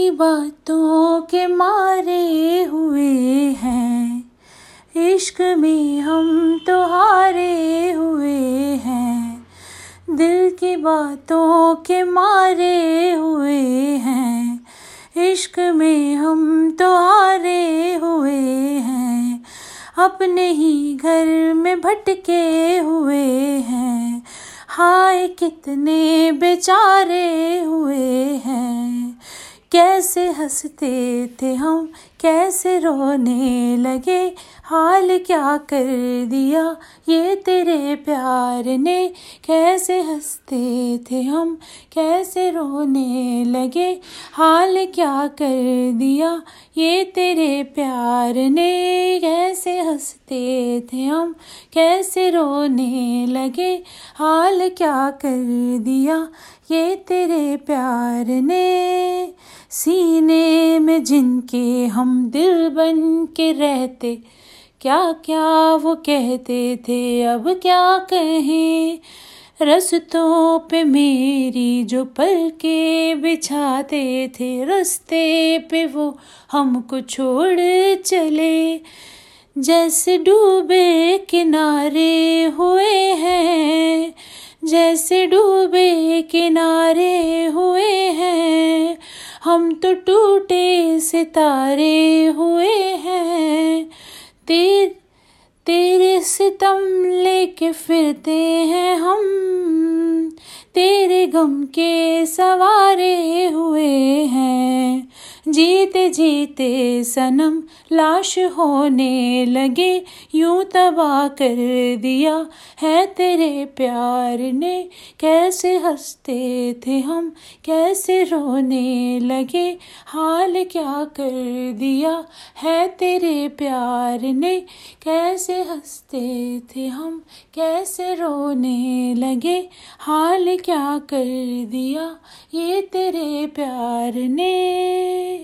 की बातों के मारे हुए हैं। इश्क में हम तो हारे हुए हैं। दिल की बातों के मारे हुए हैं। इश्क में हम तो हारे हुए हैं। अपने ही घर में भटके हुए हैं। हाय कितने बेचारे हुए हैं। कैसे हँसते थे हम, कैसे रोने लगे, हाल क्या कर दिया ये तेरे प्यार ने, कैसे हँसते थे हम, कैसे रोने लगे, हाल क्या कर दिया ये तेरे प्यार ने, कैसे हँसते थे हम, कैसे रोने लगे, हाल क्या कर दिया ये तेरे प्यार ने। सीने में जिनके हम दिल बन के रहते क्या क्या वो कहते थे, अब क्या कहें? रस्तों पे मेरी जो पल के बिछाते थे, रस्ते पे वो हमको छोड़ चले। जैसे डूबे किनारे हुए हैं, जैसे डूबे किनारे हुए हैं हम तो टूटे सितारे हुए हैं। ते तेरे सितम लेके फिरते हैं हम। तेरे गम के सवारे हुए हैं। जीते जीते सनम लाश होने लगे, यूँ तबाह कर दिया है तेरे प्यार ने। कैसे हँसते थे हम, कैसे रोने लगे, हाल क्या कर दिया है तेरे प्यार ने। कैसे हँसते थे हम, कैसे रोने लगे, हाल क्या कर दिया ये तेरे प्यार ने।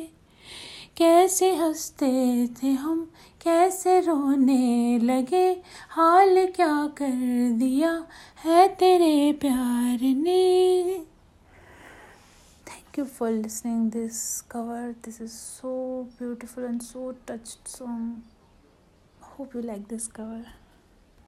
कैसे हँसते थे हम? कैसे रोने लगे? हाल क्या कर दिया है तेरे प्यार ने? Thank you for listening this cover this is so beautiful and so touch song hope you like this cover